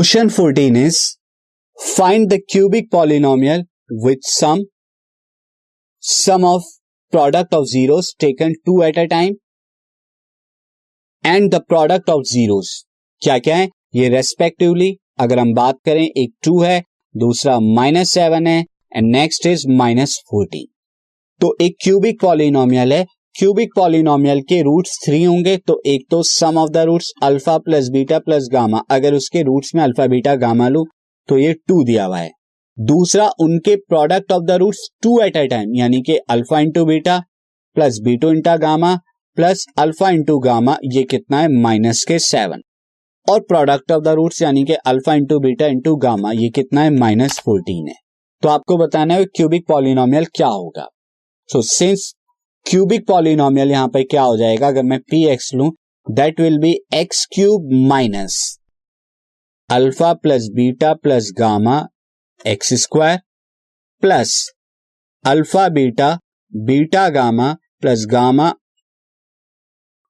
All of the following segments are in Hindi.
Question 14 is find the cubic polynomial with sum sum of product of zeros taken two at a time and the product of zeros क्या क्या है? ये रेस्पेक्टिवली अगर हम बात करें, एक टू है, दूसरा माइनस सेवन है and next is minus fourteen तो एक क्यूबिक पॉलिनोमियल है क्यूबिक पॉलिनोमियल के रूट्स थ्री होंगे तो एक तो sum of the roots alpha plus beta plus gamma अगर उसके रूट्स में अल्फ़ा बीटा गामा लू तो ये टू दिया हुआ है। दूसरा, उनके product of the roots two at a time यानी कि alpha into beta plus beta into gamma plus alpha into gamma ये कितना है? माइनस के सेवन और प्रोडक्ट ऑफ़ द रूट्स यानी कि alpha into beta into gamma ये कितना है? माइनस फोर्टीन है। तो आपको बताना है क्यूबिक पॉलिनोमियल क्या होगा। सो सिंस क्यूबिक पॉलिनोमियल यहाँ पर क्या हो जाएगा? अगर मैं पी एक्स लू that will be x cube minus alpha plus beta plus gamma x square plus alpha beta beta gamma plus gamma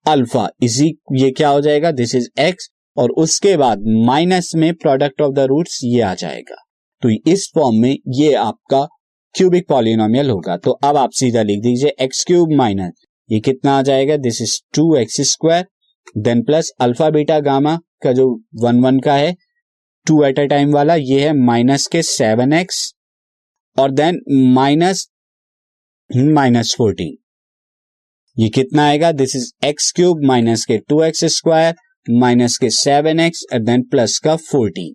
alpha इसी, ये क्या हो जाएगा? दिस इज़ एक्स और उसके बाद माइनस में प्रोडक्ट ऑफ़ द रूट्स ये आ जाएगा। तो इस फॉर्म में ये आपका क्यूबिक पॉलिनोमियल होगा। तो अब आप सीधा लिख दीजिए एक्स क्यूब माइनस ये कितना आ जाएगा? This is two x square then plus alpha beta gamma का जो वन वन का है टू एट अ टाइम वाला, ये है माइनस के सेवन एक्स और देन माइनस माइनस फोर्टीन ये कितना आएगा? This is x cube minus के टू एक्स स्क्वायर माइनस के seven x and then plus का fourteen